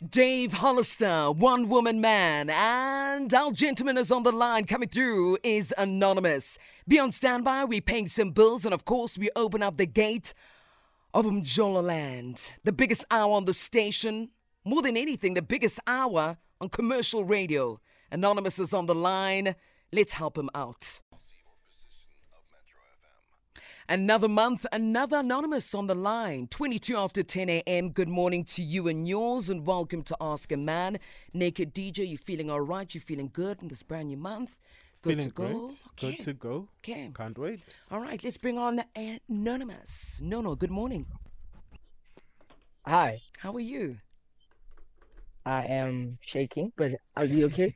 Dave Hollister, one woman man, and our gentleman is on the line coming through is anonymous. Be on standby, we're paying some bills, and of course, we open up the gate of Mjolo Land, the biggest hour on the station. More than anything, the biggest hour on commercial radio. Anonymous is on the line. Let's help him out. Another month, another anonymous on the line. 22 after 10 a.m. Good morning to you and yours, and welcome to Ask a Man. Naked DJ, you feeling all right? You feeling good in this brand new month? Good Feeling to go? great. Okay. Good to go. Okay. Can't wait. All right, let's bring on Anonymous. No, no, good morning. Hi, How are you? I am shaking, but I'll be okay.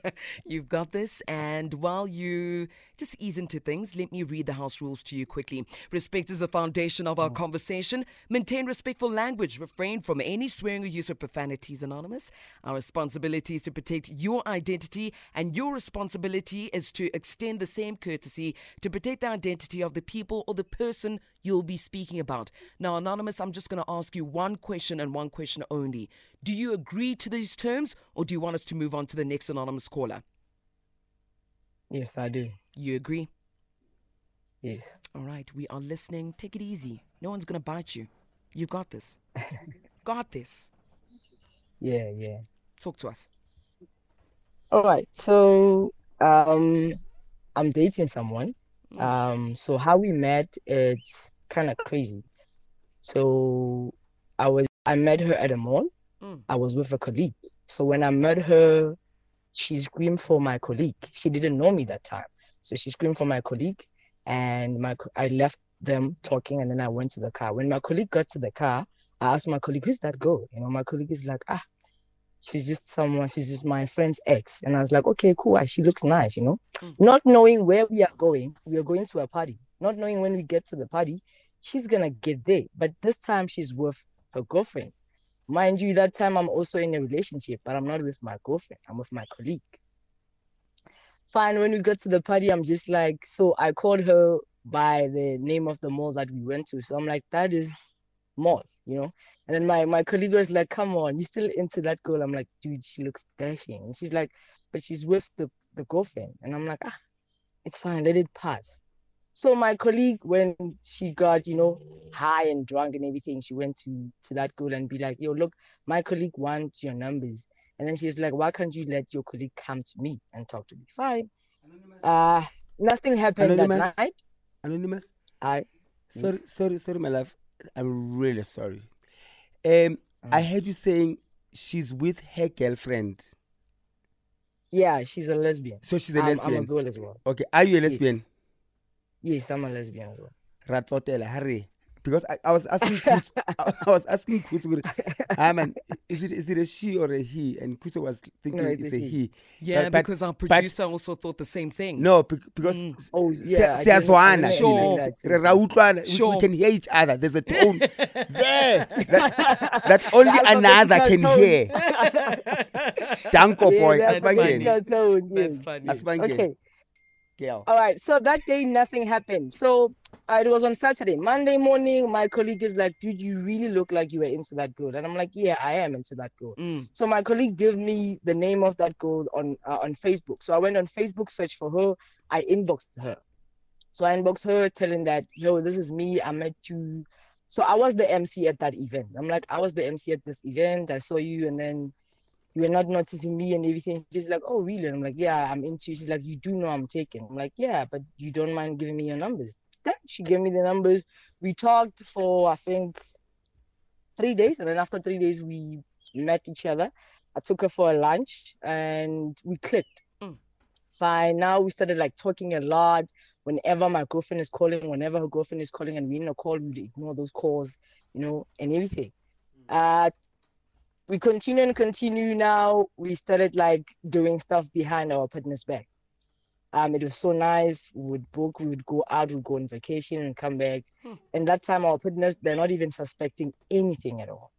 You've got this. And while you just ease into things, let me read the house rules to you quickly. Respect is the foundation of our mm. conversation. Maintain respectful language. Refrain from any swearing or use of profanities, Anonymous. Our responsibility is to protect your identity, and your responsibility is to extend the same courtesy to protect the identity of the people or the person you'll be speaking about. Now, Anonymous, I'm just going to ask you one question and one question only. Do you agree to these terms, or do you want us to move on to the next anonymous caller? Yes, I do. You agree? Yes. All right, we are listening. Take it easy. No one's going to bite you. You got this. got this. Yeah, yeah. Talk to us. All right. So, um, I'm dating someone. Um, so how we met, it's kind of crazy. So, I was I met her at a mall. Mm. I was with a colleague. So when I met her, she screamed for my colleague. She didn't know me that time. So she screamed for my colleague, and my I left them talking, and then I went to the car. When my colleague got to the car, I asked my colleague, "Who's that girl?" You know, my colleague is like, "Ah, she's just someone. She's just my friend's ex." And I was like, "Okay, cool. Ah, She looks nice." You know, Mm. not knowing where we are going, we are going to a party. Not knowing when we get to the party, she's gonna get there. But this time she's with her girlfriend. Mind you, that time I'm also in a relationship, but I'm not with my girlfriend. I'm with my colleague. Fine, when we got to the party, I'm just like, so I called her by the name of the mall that we went to. So I'm like, that is mall, you know? And then my, my colleague was like, come on, you still into that girl? I'm like, dude, she looks dashing. And she's like, but she's with the, the girlfriend. And I'm like, ah, it's fine, let it pass. So my colleague, when she got, you know, high and drunk and everything, she went to to that girl and be like, yo, look, my colleague wants your numbers. And then she was like, why can't you let your colleague come to me and talk to me? Fine. Uh nothing happened Anonymous? that night. Anonymous. I Sorry, Yes. sorry, sorry, my love. I'm really sorry. Um, I Mm. heard you saying she's with her girlfriend. yeah, she's a lesbian. So she's a I'm, I'm a girl as well. Okay, are you a lesbian? Yes. Yes, I'm a lesbian as well. Ratsotela, hurry. Because I, I was asking Kuts, I, I was asking Kuts, ah, man, is it is it a she or a he? And Kuts was thinking it's it's, a a he. Yeah, But- but- because our but- producer also thought the same thing. No, because Mm. Oh se- yeah, I didn't- siyazwana, didn't Sure. expect that Re- too. ra utlwana, we- we, can hear each other. There's a tone there that, that only another can alphabetical hear. Danko Yeah, boy, the That's funny. alphabetical tone, That's yes. funny. Okay. Girl. All right. So that day, nothing happened. So uh, it was on Saturday. Monday morning, my colleague is like, dude, you really look like you were into that girl. And I'm like, yeah, I am into that girl. Mm. So my colleague gave me the name of that girl on uh, on Facebook. So I went on Facebook, searched for her. I inboxed her. So I inboxed her, telling that, yo, this is me. I met you. So I was the MC at that event. I'm like, I was the MC at this event. I saw you, and then you were not noticing me and everything. She's like, oh, really? And I'm like, yeah, I'm into you. She's like, you do know I'm taken. I'm like, yeah, but you don't mind giving me your numbers. Then she gave me the numbers. We talked for, I think, three days. And then after three days, we met each other. I took her for a lunch and we clicked. Mm. Fine. Now we started like talking a lot. Whenever my girlfriend is calling, whenever her girlfriend is calling and we in a call, we ignore those calls, you know, and everything. Uh, we continue and continue now. We started like doing stuff behind our partner's back. Um, it was so nice. We would book, we would go out, we'd go on vacation and come back. Hmm. And that time, our partners, they're not even suspecting anything at all.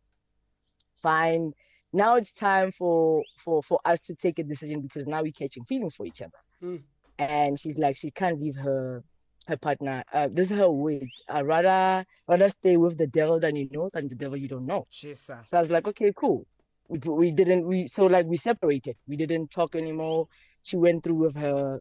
Fine. Now it's time for for for us to take a decision because now we're catching feelings for each other. Hmm. And she's like, she can't leave her her partner. Uh, this is her words. I rather rather stay with the devil than you know than the devil you don't know. Shisa. So I was like, okay, cool. we, we didn't we so like we separated. We didn't talk anymore. She went through with her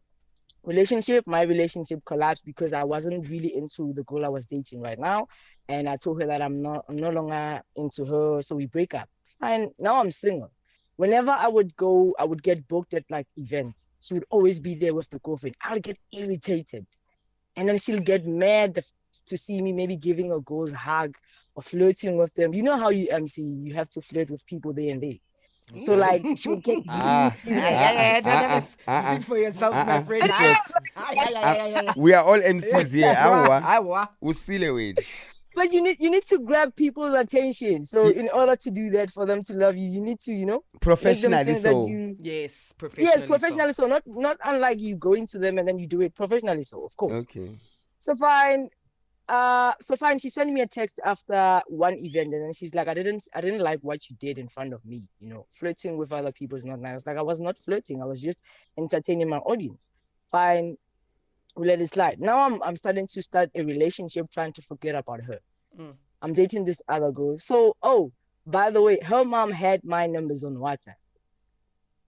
relationship. My relationship collapsed because I wasn't really into the girl I was dating right now, and I told her that I'm not I'm no longer into her. So we break up. Fine. Now I'm single. Whenever I would go, I would get booked at like events. She would always be there with the girlfriend. I'll get irritated, and then she'll get mad to see me maybe giving a girl's hug or flirting with them. You know how you MC, you have to flirt with people there and there. So like she'll get Ah, yeah, yeah, ah, Speak ah, ah, for yourself, ah, my ah. friend. Ah, yeah, yeah, yeah, yeah, yeah. we are all MCs here. Awa, Awa. usile wena. But you need you need to grab people's attention. So Ye- in order to do that for them to love you, you need to, you know, make Professionally so. you Yes, professionally. Yes, so. professionally so. Not not unlike you going to them and then you do it professionally so, of course. Okay. So fine. Uh so fine. She sent me a text after one event and then she's like, I didn't I didn't like what you did in front of me. You know, flirting with other people is not nice. Like I was not flirting, I was just entertaining my audience. Fine. We let it slide. Now I'm I'm starting to start a relationship trying to forget about her. Mm. I'm dating this other girl. So oh, by the way, her mom had my numbers on WhatsApp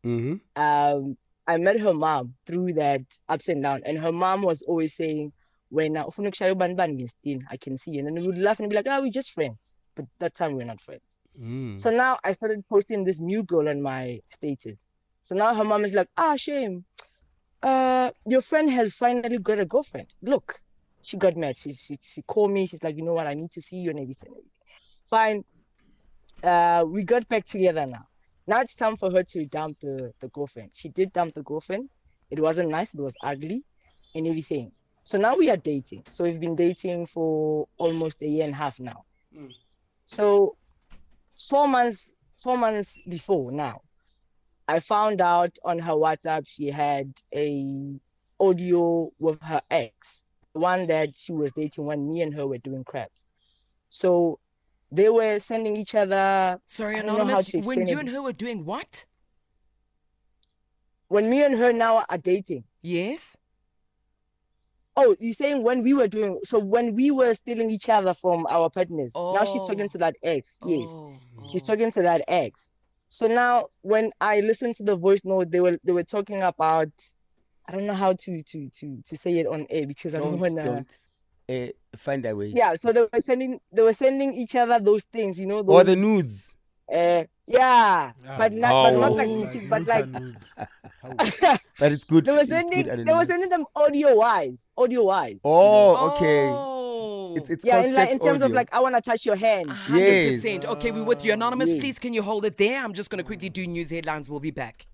Mm-hmm. um, I met her mom through that ups and down, and her mom was always saying, "When ufuna ukushaya ubani bani ngestin, I can see," you." and then we would laugh and be like, "Ah, we're just friends," but that time we're not friends. Mm. So now I started posting this new girl on my status. So now her mom is like, "Ah, shame, uh, your friend has finally got a girlfriend. Look, she got mad. She she, she called me. She's like, you know what? I need to see you and everything. Fine. Uh, we got back together now. Now it's time for her to dump the, the girlfriend. She did dump the girlfriend. It wasn't nice, it was ugly and everything. So now we are dating. So we've been dating for almost a year and a half now. Mm. So four months, four months before now, I found out on her WhatsApp she had a audio with her ex, one that she was dating when me and her were doing crabs. So they were sending each other Sorry, I don't know how Anonymous. When you it. and her were doing what? when me and her now are dating. Yes. Oh, you're saying when we were doing so when we were stealing each other from our partners. Oh. Now she's Oh. talking to that ex. Yes. Oh, She's talking to that ex. So now when I listened to the voice note, they were they were talking about I don't know how to to to to say it on air because I don't, Don't, wanna don't. Uh, find a way. yeah, so they were sending they were sending each other those things, you know, those Or the nudes. uh yeah, but not but not like Oh. bitches, but like But it's good. they were it's sending they were sending them audio wise, audio wise. Oh, okay. Oh. It's, it's yeah, in like in terms of like I wanna touch your hand. Hundred Yes. Okay, we're with you, Anonymous. Yes. Please, can you hold it there? I'm just going to quickly do news headlines. We'll be back.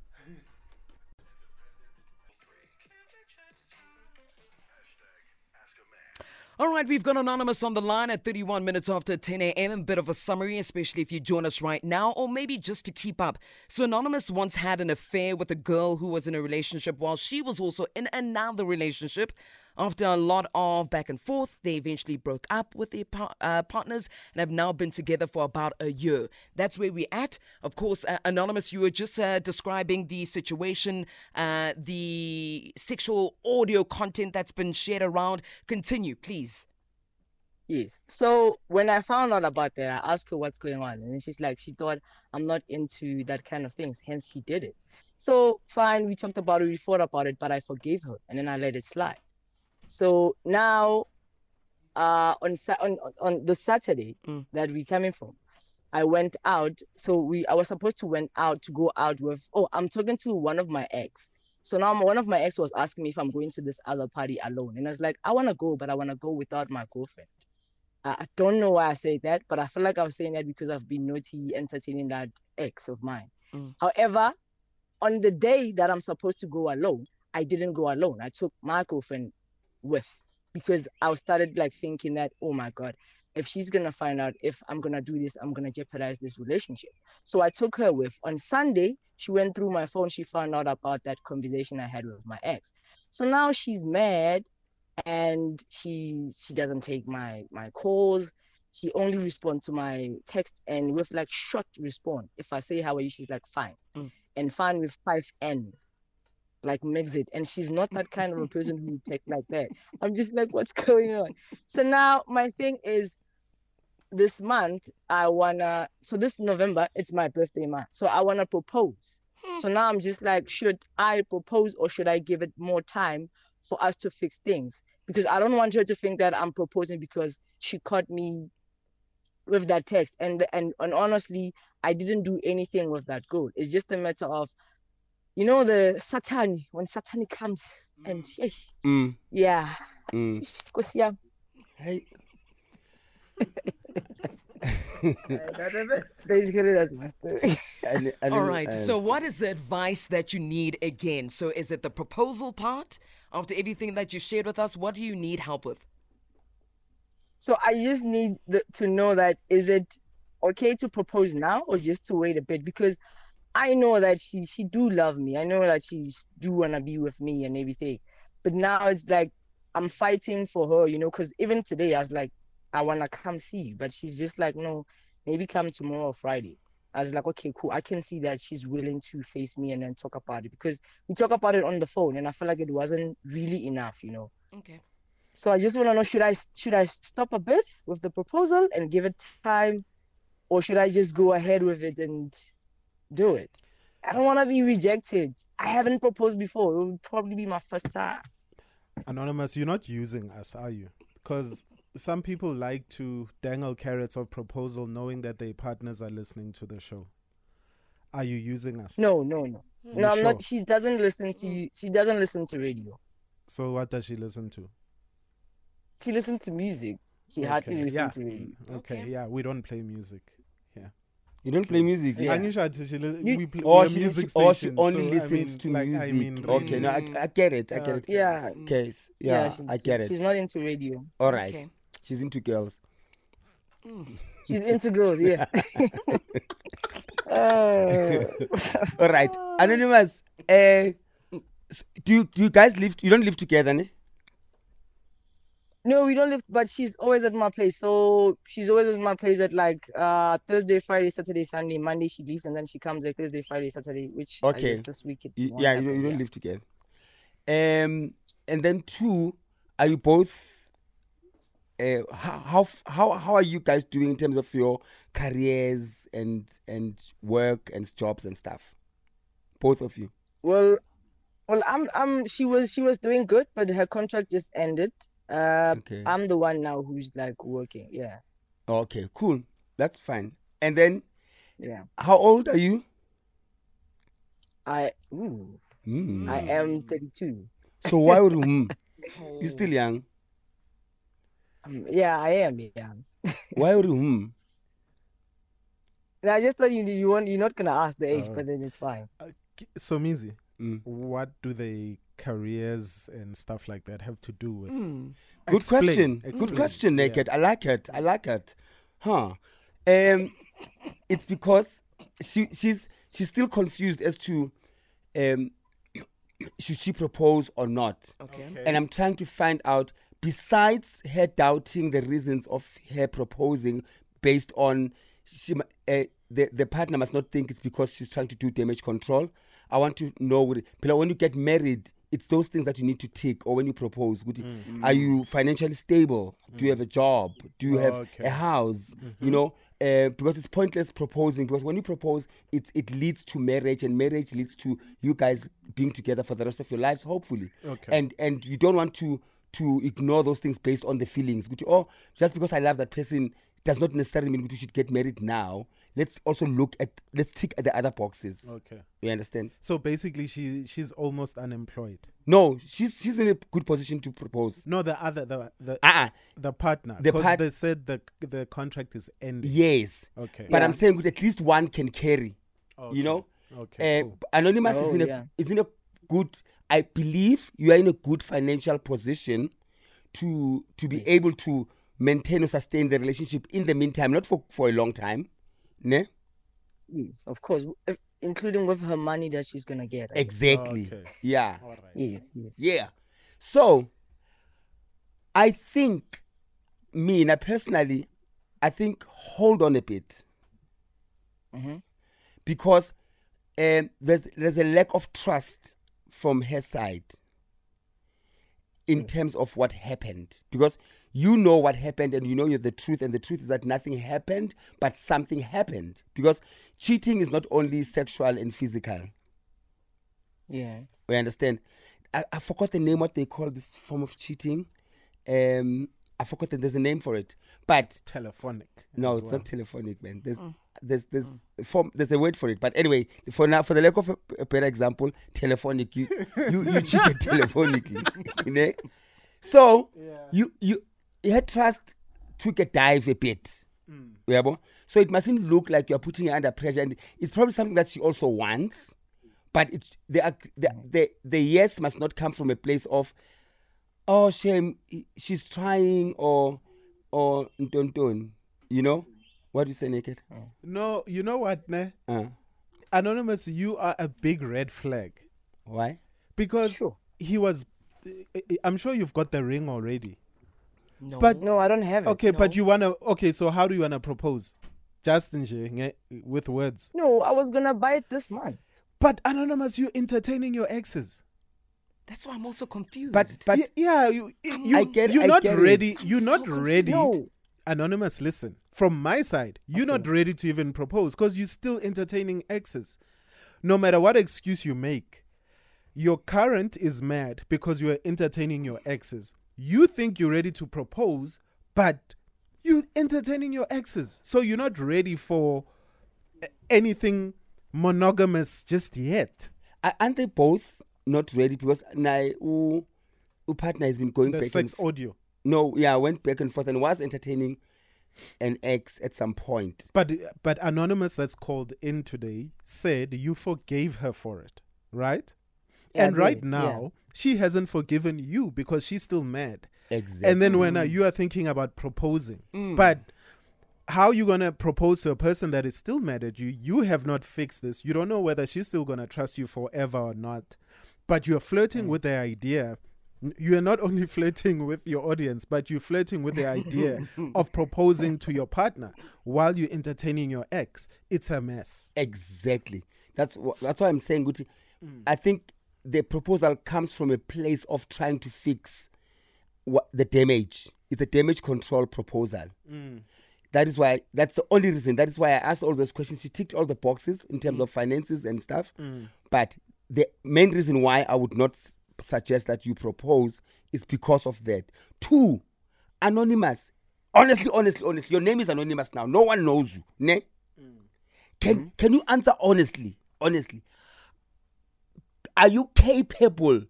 All right, we've got Anonymous on the line at 31 minutes after 10 a.m. A bit of a summary, especially if you join us right now, or maybe just to keep up. So, Anonymous once had an affair with a girl who was in a relationship while she was also in another relationship. After a lot of back and forth, they eventually broke up with their par- uh, partners and have now been together for about a year. That's where we're at. Of course, uh, Anonymous, you were just uh, describing the situation, uh, the sexual audio content that's been shared around. Continue, please. Yes. So when I found out about that, I asked her what's going on. And she's like, she thought I'm not into that kind of things. Hence, she did it. So fine, we talked about it, we thought about it, but I forgave her and then I let it slide. So now, uh, on on on the Saturday Mm. that we coming from, I went out. So we I was supposed to went out to go out with. Oh, I'm talking to one of my ex. So now one of my ex was asking me if I'm going to this other party alone, and I was like, I want to go, but I want to go without my girlfriend. I I don't know why I say that, but I feel like I was saying that because I've been naughty entertaining that ex of mine. Mm. However, on the day that I'm supposed to go alone, I didn't go alone. I took my girlfriend with because I started like thinking that, oh my God, if she's gonna find out if I'm gonna do this, I'm gonna jeopardize this relationship. So I took her with. On Sunday, she went through my phone, she found out about that conversation I had with my ex. So now she's mad and she she doesn't take my my calls she only responds to my text and with like short respond if i say how are you she's like fine Mm. and fine with five n like makes it and she's not that kind of a person who texts like that i'm just like what's going on so now my thing is this month I wanna so this November it's my birthday month. So I wanna propose. Hmm. So now I'm just like, should I propose or should I give it more time for us to fix things? Because I don't want her to think that I'm proposing because she caught me with that text. And and and honestly, I didn't do anything with that goal. It's just a matter of you know the Satan when Satan comes and Mm, yeah, mm. yeah. yami. Hey, basically that's my story. I, I All don't- right. So, what is the advice that you need again? So, is it the proposal part? After everything that you shared with us, what do you need help with? So I just need the, to know that is it okay to propose now or just to wait a bit because I know that she she do love me. I know that she do wanna be with me and everything, but now it's like I'm fighting for her, you know. Because even today I was like, I wanna come see, you. but she's just like, no, maybe come tomorrow or Friday. I was like, okay, cool. I can see that she's willing to face me and then talk about it because we talk about it on the phone, and I feel like it wasn't really enough, you know. Okay. So I just want to know should I should I stop a bit with the proposal and give it time, or should I just go ahead with it and do it? I don't want to be rejected. I haven't proposed before. It will probably be my first time. Anonymous, you're not using us, are you? Because some people like to dangle carrots of proposal knowing that their partners are listening to the show. Are you using us? No, no, no, You no. I'm sure? not. She doesn't listen to you. She doesn't listen to radio. So what does she listen to? She listens to music. She hardly Okay, listens yeah. to radio. Okay, Okay. yeah, we don't play music. You don't play music. Yeah. Angisha, she li- You- we play Or we're she, music or she only so, I listens mean, to like, music. I mean, okay, no, I. I get it. I get it. Okay. Yeah, Okay, s- yeah, she- I get it. She's not into radio. All right, Okay. she's into girls. She's into girls. Yeah. Uh, All right, anonymous. Uh, do you do you guys live? You don't live together, ne? No, we don't live, but she's always at my place. So she's always at my place at like uh Thursday, Friday, Saturday, Sunday. Monday she leaves and then she comes like Thursday, Friday, Saturday, which I Okay. guess this week You- yeah, you, happen, don't- you don't yeah. live together. Um, and then two, are you both? Uh, how how how how are you guys doing in terms of your careers and and work and jobs and stuff? Both of you. Well, well, I'm I'm she was she was doing good, but her contract just ended. Uh, Okay. I'm the one now who's like working. Yeah, Okay, cool. That's fine. And then, yeah. how old are you? I ooh, Mm. I am 32. So why would mm, you're still young? Um, yeah, I am. Yeah. Why would mm? I just thought you you want you're not gonna ask the age, Oh. but then it's fine. Uh, Somizi, Mm. what do they careers and stuff like that have to do with? Mm. Good Explain, question. Good explain. question, Yeah. Naked. I like it. I like it. Huh. Um, it's because she she's she's still confused as to um should she propose or not. Okay. And I'm trying to find out besides her doubting the reasons of her proposing based on she uh, the the partner must not think it's because she's trying to do damage control. I want to know what when you get married, it's those things that you need to tick or when you propose. Would you- mm. mm. Are you financially stable? Do you mm. have a job? Do you have Okay. a house? Mm-hmm. You know, uh, because it's pointless proposing because when you propose, it it leads to marriage and marriage leads to you guys being together for the rest of your lives, hopefully Okay. and and you don't want to to ignore those things based on the feelings Ukuthi, oh just because i love that person does not necessarily mean we should get married now let's also look at let's tick at the other boxes Okay. you understand So basically, she she's almost unemployed. no she's she's in a good position to propose No, the other the the ah the partner. The Because part- they said the the contract is ending. yes Okay. but i'm saying that at least one can carry okay. you know Okay. uh, cool. anonymous is Oh, in a yeah. is in a good i believe you are in a good financial position to to be able to maintain or sustain the relationship in the meantime not for for a long time ne Yes, of course, uh, including with her money that she's gonna get. I guess. exactly Okay. yeah All right. Yes, yes. yeah so i think me now personally i think hold on a bit Mhm. because um, there's there's a lack of trust from her side. In terms of what happened. Because you know what happened and you know you're the truth and the truth is that nothing happened but something happened. Because cheating is not only sexual and physical. Yeah. we understand. I, I forgot the name what they call this form of cheating. Um i forgot that there's a name for it. But Telephonic. no it's well. not telephonic man. There's there's there's mm. a form there's a word for it. But anyway for now for the lack of a, a better example telephonic. You you you cheated telephonically you know? So you you her trust took a dive a bit mm. yabo so it mustn't look like you're putting her under pressure and it's probably something that she also wants but it's the the, mm. the the yes must not come from a place of oh shame she's trying or or don't you know what do you say naked No, you know what, ne? uh, Anonymous, you are a big red flag why because Sure. he was. I'm sure you've got the ring already. No. But- No, I don't have it. Okay, but you wanna. Okay, so how do you wanna propose? Just in with words. No, I was gonna buy it this month. But anonymous, you entertaining your exes. That's why I'm also confused. but but yeah, you, you I get- you're I not get ready. I'm You're so not confused. ready. No. Anonymous, listen. From my side, you're not ready to even propose because you're still entertaining exes. No matter what excuse you make, your current is mad because you are entertaining your exes. You think you're ready to propose, but you're entertaining your exes. So you're not ready for eh, anything monogamous just yet. aren't they both not ready because u partner has been going The back sex and audio. No yeah I went back and forth and was entertaining an ex at some point But but anonymous that's called in today said you forgave her for it, right? Yeah, and right now yeah. she hasn't forgiven you because she's still mad. exactly And then when uh, you are thinking about proposing, but how you gonna propose to a person that is still mad at you? You have not fixed this. You don't know whether she's still gonna trust you forever or not. But you're flirting with the idea. You are not only flirting with your audience, but you're flirting with the idea of proposing to your partner while you're entertaining your ex. It's a mess. Exactly. That's wh- that's why I'm saying, Guti. Mm. I think the proposal comes from a place of trying to fix what the damage. It's a damage control proposal. Mm. That is why. That's the only reason. That is why I asked all those questions. She ticked all the boxes in terms mm. of finances and stuff. But the main reason why I would not suggest that you propose is because of that. Two, anonymous. Honestly, honestly, honestly, your name is anonymous now. No one knows you. Ne? Mm. Can mm-hmm. can you answer honestly? Honestly, are you capable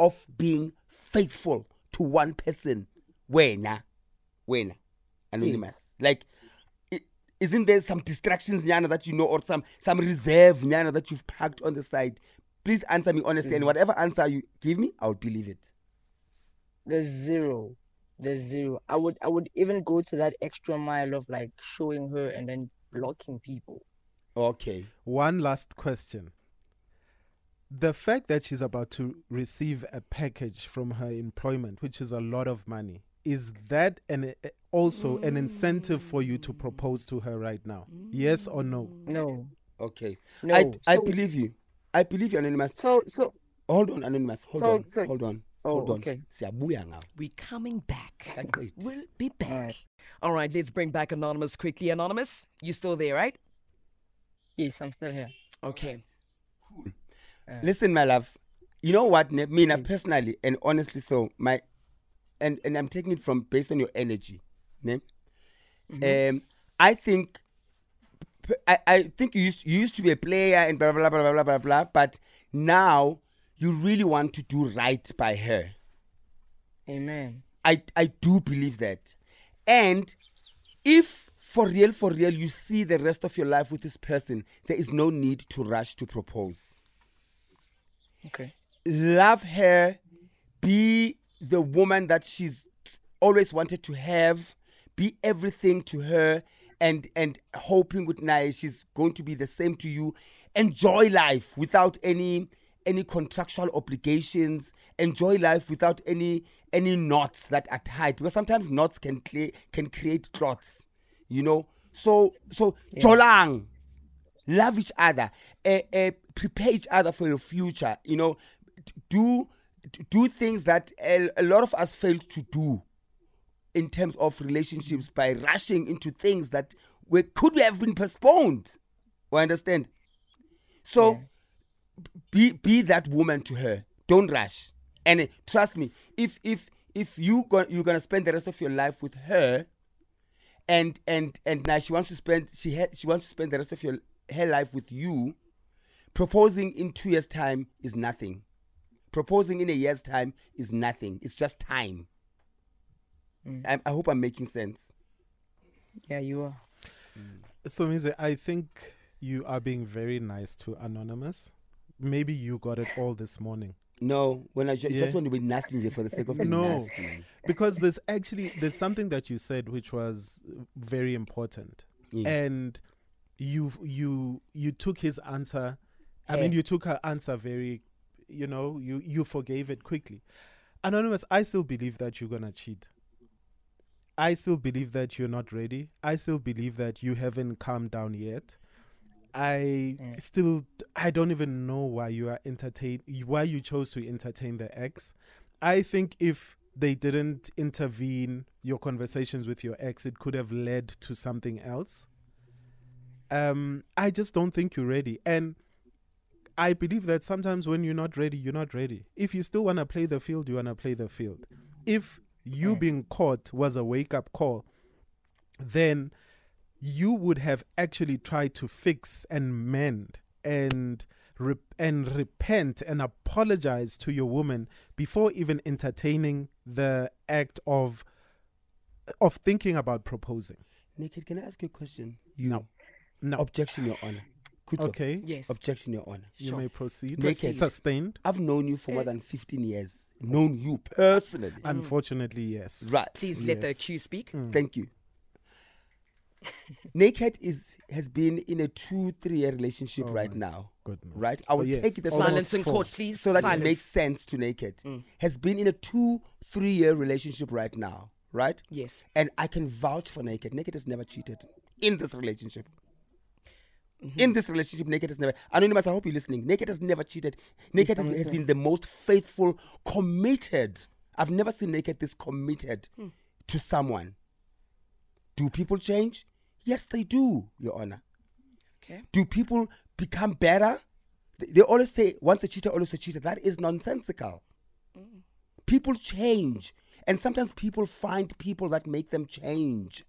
of being faithful to one person? When? When? anonymous. Like, isn't there some distractions, Nyana, that you know, or some some reserve, Nyana, that you've packed on the side? Please answer me honestly, and whatever answer you give me, I'll believe it. There's zero. There's zero. I would I would even go to that extra mile of like showing her and then blocking people. Okay. One last question. The fact that she's about to receive a package from her employment, which is a lot of money, is that an uh, also an incentive for you to propose to her right now? Yes or no? No. Okay. No. I I So- believe you. I believe you, anonymous. So so Hold on, anonymous. Hold So- on. so- hold on. Oh, hold on. okay. Siyabuya ngawe. We're coming back. We'll be back. All right. All right, let's bring back Anonymous quickly. Anonymous, you still there, right? yes, I'm still here. Okay. Listen, my love. You know what? Ne- Mina personally and honestly, so my, and and I'm taking it from based on your energy. Ne? Um, I think, p- I, I think you used you used to be a player and blah blah blah blah blah blah blah. But now you really want to do right by her. Amen. I I do believe that. And if for real, for real, you see the rest of your life with this person, there is no need to rush to propose. Okay. Love her, be the woman that she's always wanted to have, be everything to her, and and hoping with night she's going to be the same to you. Enjoy life without any any contractual obligations. Enjoy life without any any knots that are tied because sometimes knots can can create clots, you know. So so jolang, love each other, uh, uh, prepare each other for your future. You know, do do things that a, a lot of us failed to do in terms of relationships by rushing into things that were, could have been postponed. I understand. So be be that woman to her. Don't rush. And uh, trust me, if if if you go, you're gonna spend the rest of your life with her, and and and now she wants to spend she ha- she wants to spend the rest of your her life with you, proposing in two years' time is nothing. Proposing in a year's time is nothing. It's just time. Mm. I, I hope I'm making sense. Yeah, you are. Mm. Somizi, I think you are being very nice to Anonymous. Maybe you got it all this morning. No, when I ju- Yeah. just want to be nasty here for the sake of being No. nasty. man. because there's actually there's something that you said which was very important Yeah. and you you you took his answer i mean you took her answer very you know you you forgave it quickly anonymous i still believe that you're gonna cheat i still believe that you're not ready. I still believe that you haven't calmed down yet. I Mm. still i don't even know why you are entertain why you chose to entertain the ex. I think if they didn't intervene your conversations with your ex it could have led to something else. Um i just don't think you're ready. And i believe that sometimes when you're not ready you're not ready. If you still want to play the field you want to play the field. If you Mm. being caught was a wake up call then you would have actually tried to fix and mend and rep- and repent and apologize to your woman before even entertaining the act of of thinking about proposing. Naked, can I ask you a question? You No. No. Objection, Your Honor. Kuto. okay. Yes. Objection, Your Honor. You Sure. may proceed. Naked. Sustained. I've known you for more eh. than 15 years. Known you personally. Mm. Unfortunately, yes. Right. Please let the Yes. accused speak. Mm. Thank you. Naked is has been in a two, three year relationship Oh right now. Goodness. Right? I will Oh, yes. take it as Almost Silence in four. court, please. so that Silence. it makes sense to Naked. Mm. Has been in a two, three year relationship right now. Right? Yes. And I can vouch for Naked. Naked has never cheated in this relationship. Mm-hmm. In this relationship, Naked has never. Anonymous, I hope you're listening. Naked has never cheated. Naked has, has been the most faithful, committed. I've never seen Naked this committed Hmm. to someone. Do people change? Yes, they do, Your Honor. Okay. Do people become better? They, they always say, once a cheater, always a cheater. That is nonsensical. People change. And sometimes people find people that make them change.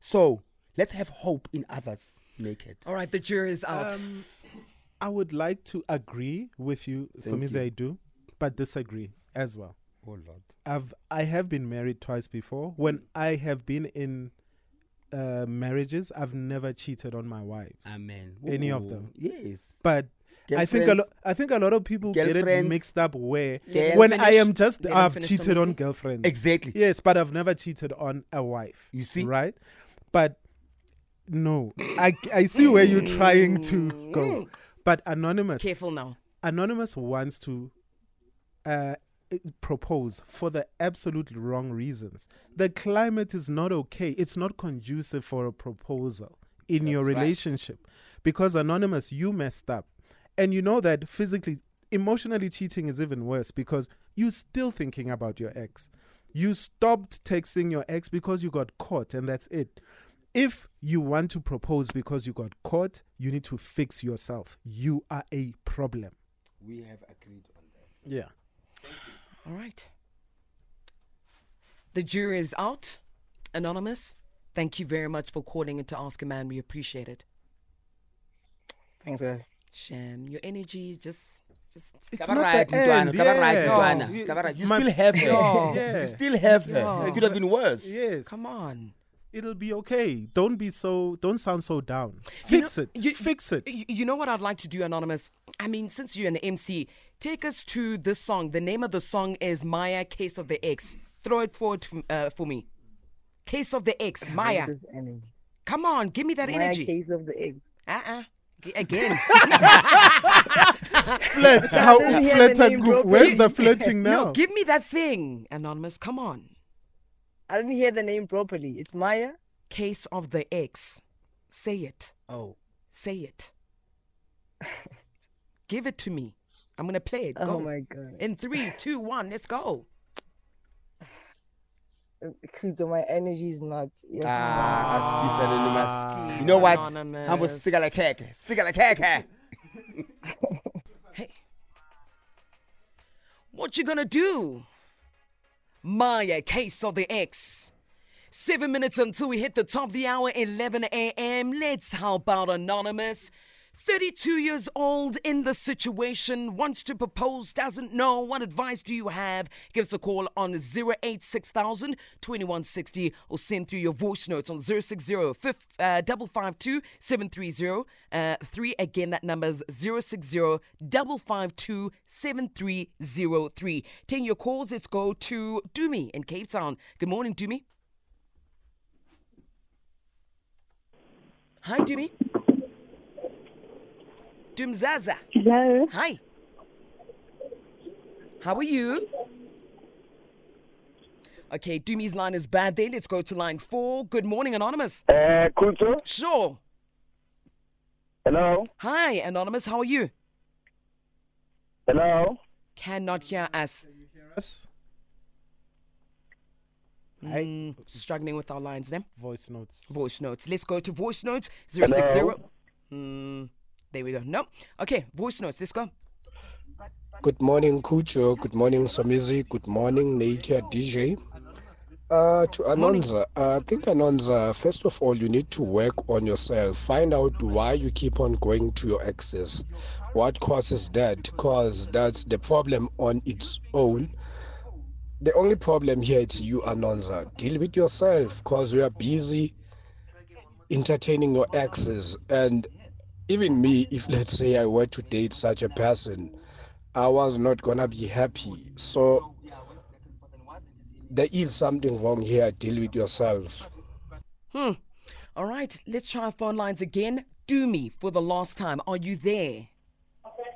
So let's have hope in others naked. All right, the jury is out. Um, I would like to agree with you, Thank Somizi. I do, but disagree as well. Oh, Lord. I've I have been married twice before. When I have been in uh, marriages, I've never cheated on my wives. Amen. Any of them. Yes. but I think a Girlfriends. lo- I think a lot of people get it mixed up where Girl- when Finish. I am just I've cheated on girlfriends. Exactly. Yes, but I've never cheated on a wife. You see? right? But no, I I see where you're trying to go. But anonymous, Careful now. anonymous wants to uh, propose for the absolutely wrong reasons. The climate is not okay. It's not conducive for a proposal in your That's right. relationship because anonymous, you messed up, and you know that physically, emotionally cheating is even worse because you're still thinking about your ex. You stopped texting your ex because you got caught, and that's it. If you want to propose because you got caught, you need to fix yourself. You are a problem. We have agreed on that. Yeah. All right. The jury is out. Anonymous, thank you very much for calling in to Ask a Man. We appreciate it. Thanks, guys. Sham, your energy just, just. It's not right, the end, cover right, yeah. Ntwana, You- You still have her. Yeah. Yeah. You still have her. Yeah. It could have been worse. Yes. Come on. It'll be okay. Don't be so. Don't sound so down. You Fix know- it. you- Fix it. You know what I'd like to do, Anonymous? I mean, since you're an MC, take us to this song. The name of the song is Maya, Case of the Ex. Throw it forward uh, for me. Case of the Ex, Maya. Come on, give me that Maya energy. case of the Ex. Uh-uh. G- Again. Flirt. How didn't flirt a name group? Where's the flirting now? no, give me that thing, Anonymous. Come on. I didn't hear the name properly. It's Maya. Case of the Ex. Say it. Oh. Say it. Give it to me. I I'm gonna play it. Oh my god. In three, two, one, let's go. Because my energy is not. Yeah. Ah, Askies You know what? Anonymous. Hambo sika like heck. Sika like heck. Hey. What you gonna do? Maya, case of the Ex. Seven minutes until we hit the top of the hour, 11 a.m. Let's help out Anonymous. 32 years old in the situation, wants to propose, doesn't know. What advice do you have? Give us a call on 086,000 2160 or send through your voice notes on 060 uh, 552 730 uh, 3. Again, that number is 060 552 7303. Taking your calls, let's go to Dumi in Cape Town. Good morning, Dumi. Hi, Dumi. Dumzaza. Hello. Hi. How are you? Okay, Dumi's line is bad there. Let's go to line four. Good morning, Anonymous. Uh, Kunto, Sure. hello, Hi, Anonymous. How are you? hello. Cannot hear us. Yes. Hi. Mm, struggling with our lines then. Voice notes. Voice notes. Let's go to voice notes. 060. Hello? Mm, there we go. No. Okay, voice notes. Let's go. Good morning, Kucho. Good morning, Somizi. Good morning, Naked DJ. Uh, to Anonza, uh, I think Anonza, first of all, you need to work on yourself. Find out why you keep on going to your exes. What causes that? Because that's the problem on its own. The only problem here is you, Anonza. Deal with yourself because you are busy entertaining your exes. And even me, if let's say I were to date such a person, I was not gonna be happy. So there is something wrong here. Deal with yourself. Hmm. All right, let's try phone lines again. Dumi for the last time. Are you there?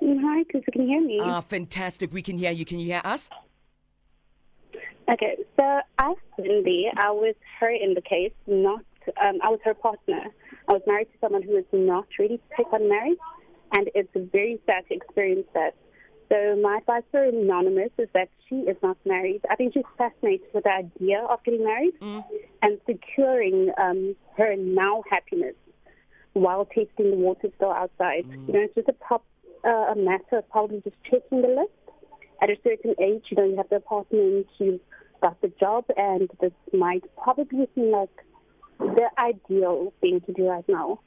Mm, Hi, Kuzu, can hear me? Ah, fantastic. We can hear you. Can you hear us? okay, so I Cindy, I was her in the case, not, um, I was her partner. I was married to someone who was not ready to take on marriage, and it's a very sad to experience that. So my advice for Anonymous is that she is not married. I think she's fascinated with the idea of getting married and securing um, her now happiness while tasting the water still outside. You know, it's just a, top, uh, a matter of probably just checking the list. At a certain age, you know, you have the apartment, you've got the job, and this might probably seem like the ideal thing to do right now.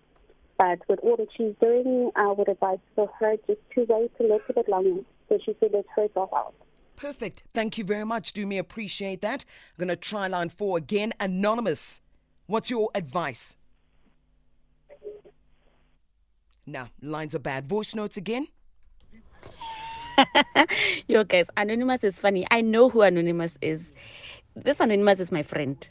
But with all that she's doing, I would advise for her just to wait a little bit longer so she figures herself out. Perfect. Thank you very much. Dumi appreciate that. I'm going to try line four again. Anonymous, what's your advice? Nah, lines are bad. Voice notes again? Yo, guys, Anonymous is funny. I know who Anonymous is. This Anonymous is my friend.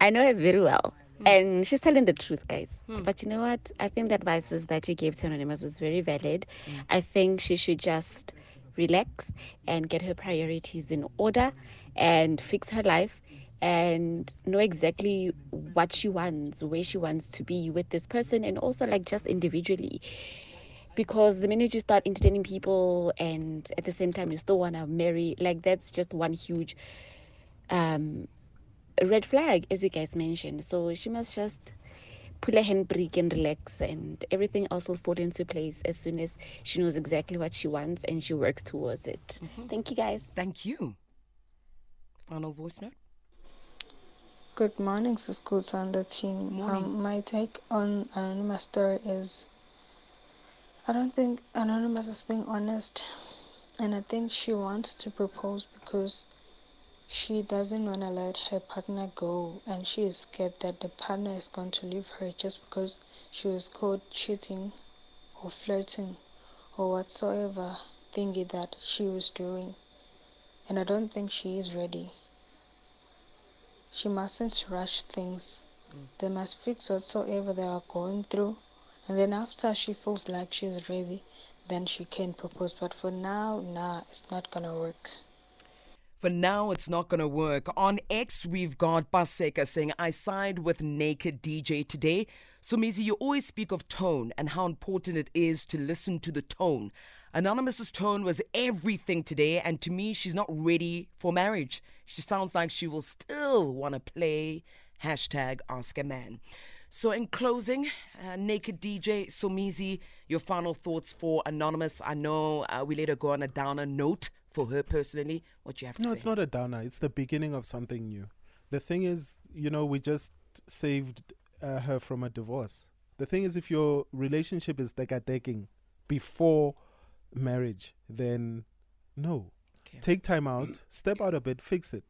I know her very well. Hmm. And she's telling the truth, guys. Hmm. But you know what? I think the advices that she gave to Anonymous was very valid. Hmm. I think she should just relax and get her priorities in order and fix her life and know exactly what she wants, where she wants to be with this person, and also like just individually because the minute you start entertaining people and at the same time you still want to marry like that's just one huge um red flag as you guys mentioned so she must just pull a handbrake and relax and everything else will fall into place as soon as she knows exactly what she wants and she works towards it thank you guys Thank you. Final voice note? Good morning, Sis and the team. Um, my take on Anonymous story is I don't think Anonymous is being honest. And I think she wants to propose because she doesn't want to let her partner go. And she is scared that the partner is going to leave her just because she was caught cheating or flirting or whatsoever thingy that she was doing. And I don't think she is ready. She mustn't rush things. Mm. They must fix whatsoever they are going through. And then after she feels like she's ready, then she can propose. But for now, nah, it's not gonna work. For now, it's not going to work. On X, we've got Paseka saying, I side with Naked DJ today. Somizi, you always speak of tone and how important it is to listen to the tone. Anonymous's tone was everything today, and to me, she's not ready for marriage. She sounds like she will still want to play hashtag ask a man. So, in closing, uh, Naked DJ Somizi, your final thoughts for Anonymous. I know uh, we let her go on a downer note for her personally. What do you have to No, say? it's not a downer. It's the beginning of something new. The thing is, you know, we just saved uh, her from a divorce. The thing is, if your relationship is decadating before marriage, then no. Okay. Take time out, step out a bit, fix it.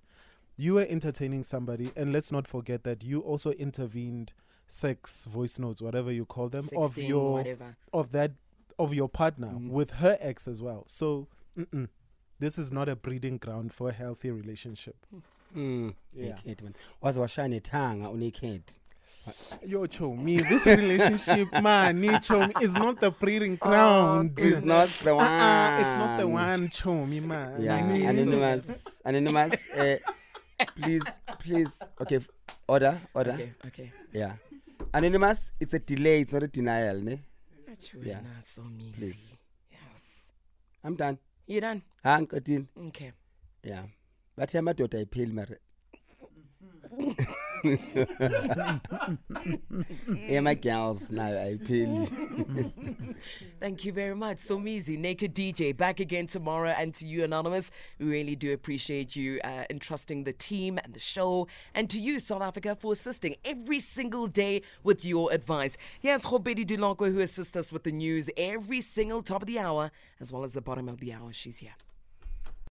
You were entertaining somebody, and let's not forget that you also intervened sex voice notes, whatever you call them, of your whatever. of that of your partner Mhm. with her ex as well. So, mm-mm, this is not a breeding ground for a healthy relationship. Mm, Yeah. naked man waze washaya nethanga unaked Yo, Chomi, this relationship, man, ni Chomi, is not the breeding ground. it's not the one Uh-uh, it's not the one, Chomi, man. yeah anonymous anonymous uh, please please okay order order Okay, okay. yeah anonymous it's a delay it's not a denial ne Yeah. Achwena, Somizi. Please. Yes. i'm done You done? Ha ngiqedile Okay. yeah bathi amadoda ayipheli mare ema-girls nayo ayipheli Thank you very much. Somizi, Naked DJ, back again tomorrow. And to you, Anonymous, we really do appreciate you uh, entrusting the team and the show. And to you, South Africa, for assisting every single day with your advice. Here's Khobedi Dilongo, who assists us with the news every single top of the hour, as well as the bottom of the hour. She's here.